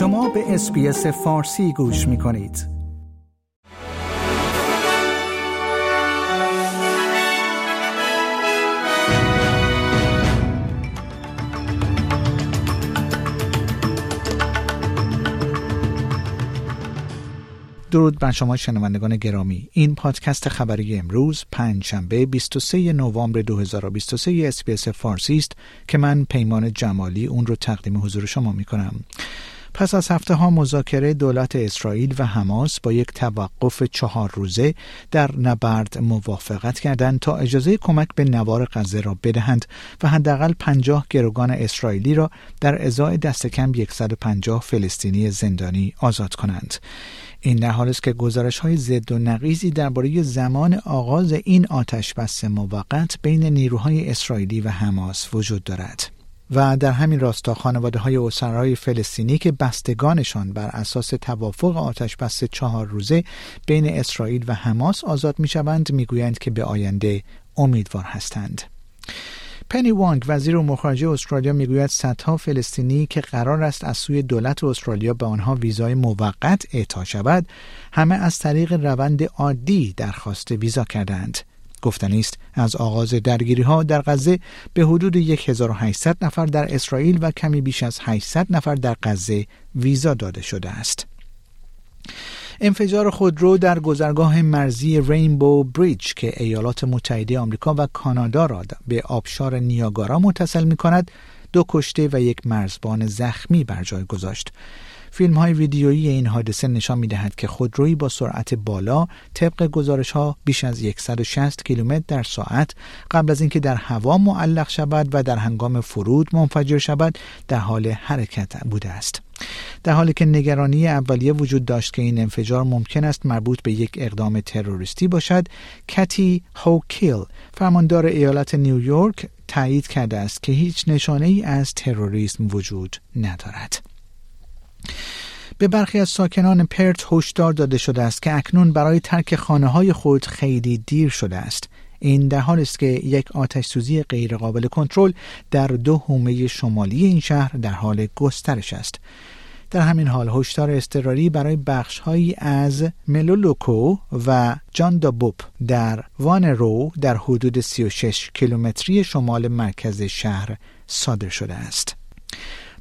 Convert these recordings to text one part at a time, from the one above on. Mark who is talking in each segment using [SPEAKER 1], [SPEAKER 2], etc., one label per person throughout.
[SPEAKER 1] شما به SBS فارسی گوش می کنید. درود بر شما شنوندگان گرامی این پادکست خبری امروز پنجشنبه 23 نوامبر 2023 SBS فارسی است که من پیمان جمالی اون رو تقدیم حضور شما می کنم پس از هفته ها مذاکره دولت اسرائیل و حماس با یک توقف چهار روزه در نبرد موافقت کردند تا اجازه کمک به نوار غزه را بدهند و حداقل 50 گروگان اسرائیلی را در ازای دست کم 150 فلسطینی زندانی آزاد کنند. این در حال است که گزارش های ضد و نقیزی درباره زمان آغاز این آتش بس موقت بین نیروهای اسرائیلی و حماس وجود دارد. و در همین راستا خانواده های اسرای فلسطینی که بستگانشان بر اساس توافق آتش بس چهار روزه بین اسرائیل و حماس آزاد می شوند می گویند که به آینده امیدوار هستند. پنی وانگ وزیر امور خارجه استرالیا می‌گوید صدها فلسطینی که قرار است از سوی دولت استرالیا به آنها ویزای موقت اعطا شود همه از طریق روند عادی درخواست ویزا کردند گفتنی است از آغاز درگیری ها در غزه به حدود 1800 نفر در اسرائیل و کمی بیش از 800 نفر در غزه ویزا داده شده است. انفجار خودرو در گذرگاه مرزی رینبو بریج که ایالات متحده آمریکا و کانادا را به آبشار نیاگارا متصل می کند دو کشته و یک مرزبان زخمی بر جای گذاشت. فیلم های ویدیویی این حادثه نشان می دهد که خودرویی با سرعت بالا طبق گزارش ها بیش از 160 کیلومتر در ساعت قبل از اینکه در هوا معلق شود و در هنگام فرود منفجر شود در حال حرکت بوده است. در حالی که نگرانی اولیه وجود داشت که این انفجار ممکن است مربوط به یک اقدام تروریستی باشد کتی هوکیل فرماندار ایالت نیویورک تایید کرده است که هیچ نشانه ای از تروریسم وجود ندارد. به برخی از ساکنان پرت هشدار داده شده است که اکنون برای ترک خانه های خود خیلی دیر شده است. این در حال است که یک آتش سوزی غیرقابل کنترل در دو حومه شمالی این شهر در حال گسترش است. در همین حال هشدار اضطراری برای بخشهایی از ملولوکو و جاندابوب در وان رو در حدود 36 کیلومتری شمال مرکز شهر صادر شده است.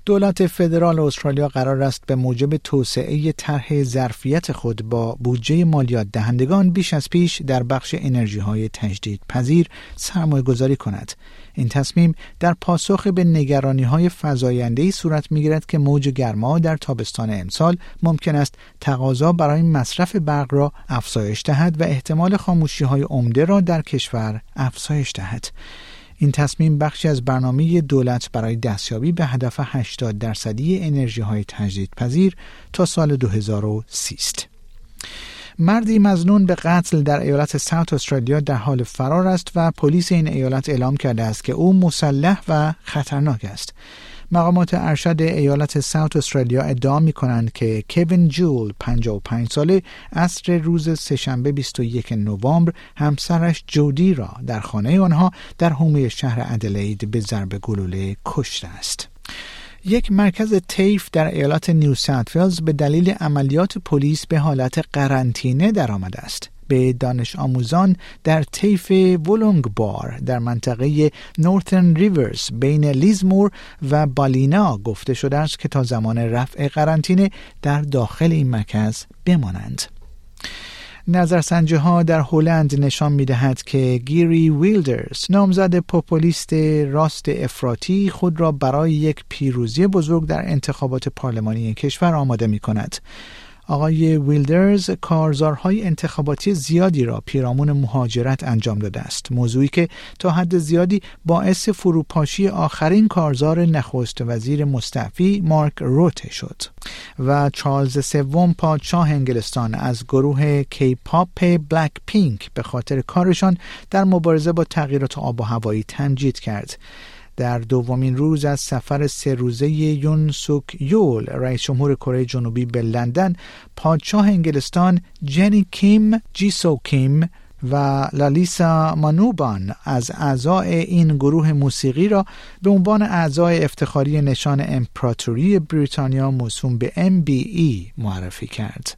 [SPEAKER 1] دولت فدرال استرالیا قرار است به موجب توسعه طرح ظرفیت خود با بودجه مالیات دهندگان بیش از پیش در بخش انرژی های تجدید پذیر سرمایه گذاری کند. این تصمیم در پاسخ به نگرانی های فضاینده صورت می گیرد که موج گرما در تابستان امسال ممکن است تقاضا برای مصرف برق را افزایش دهد و احتمال خاموشی های عمده را در کشور افزایش دهد. این تصمیم بخشی از برنامه دولت برای دستیابی به هدف 80 درصدی انرژی های تجدید پذیر تا سال 2030 است. مردی مزنون به قتل در ایالت ساوت استرالیا در حال فرار است و پلیس این ایالت اعلام کرده است که او مسلح و خطرناک است. مقامات ارشد ایالت ساوت استرالیا ادعا می کنند که کوین جول 55 ساله عصر روز سهشنبه 21 نوامبر همسرش جودی را در خانه آنها در حومه شهر ادلاید به ضرب گلوله کشته است. یک مرکز TAFE در ایالت نیو ساوت به دلیل عملیات پلیس به حالت قرنطینه درآمده است. به دانش آموزان در TAFE ولونگ بار در منطقه نورتن ریورز بین لیزمور و بالینا گفته شده است که تا زمان رفع قرنطینه در داخل این مرکز بمانند. نظرسنجی ها در هلند نشان می دهد که گیری ویلدرز نامزد پوپولیست راست افراطی خود را برای یک پیروزی بزرگ در انتخابات پارلمانی کشور آماده می کند. آقای ویلدرز کارزارهای انتخاباتی زیادی را پیرامون مهاجرت انجام داده است. موضوعی که تا حد زیادی باعث فروپاشی آخرین کارزار نخست وزیر مستعفی مارک روته شد و چارلز سوم پادشاه انگلستان از گروه کی پاپ بلک پینک به خاطر کارشان در مبارزه با تغییرات آب و هوایی تمجید کرد. در دومین روز از سفر سه روزه یون سوک یول رئیس جمهور کره جنوبی به لندن پادشاه انگلستان جنی کیم جیسو کیم و لالیسا مانوبان از اعضای این گروه موسیقی را به عنوان اعضای افتخاری نشان امپراتوری بریتانیا موسوم به MBE معرفی کرد.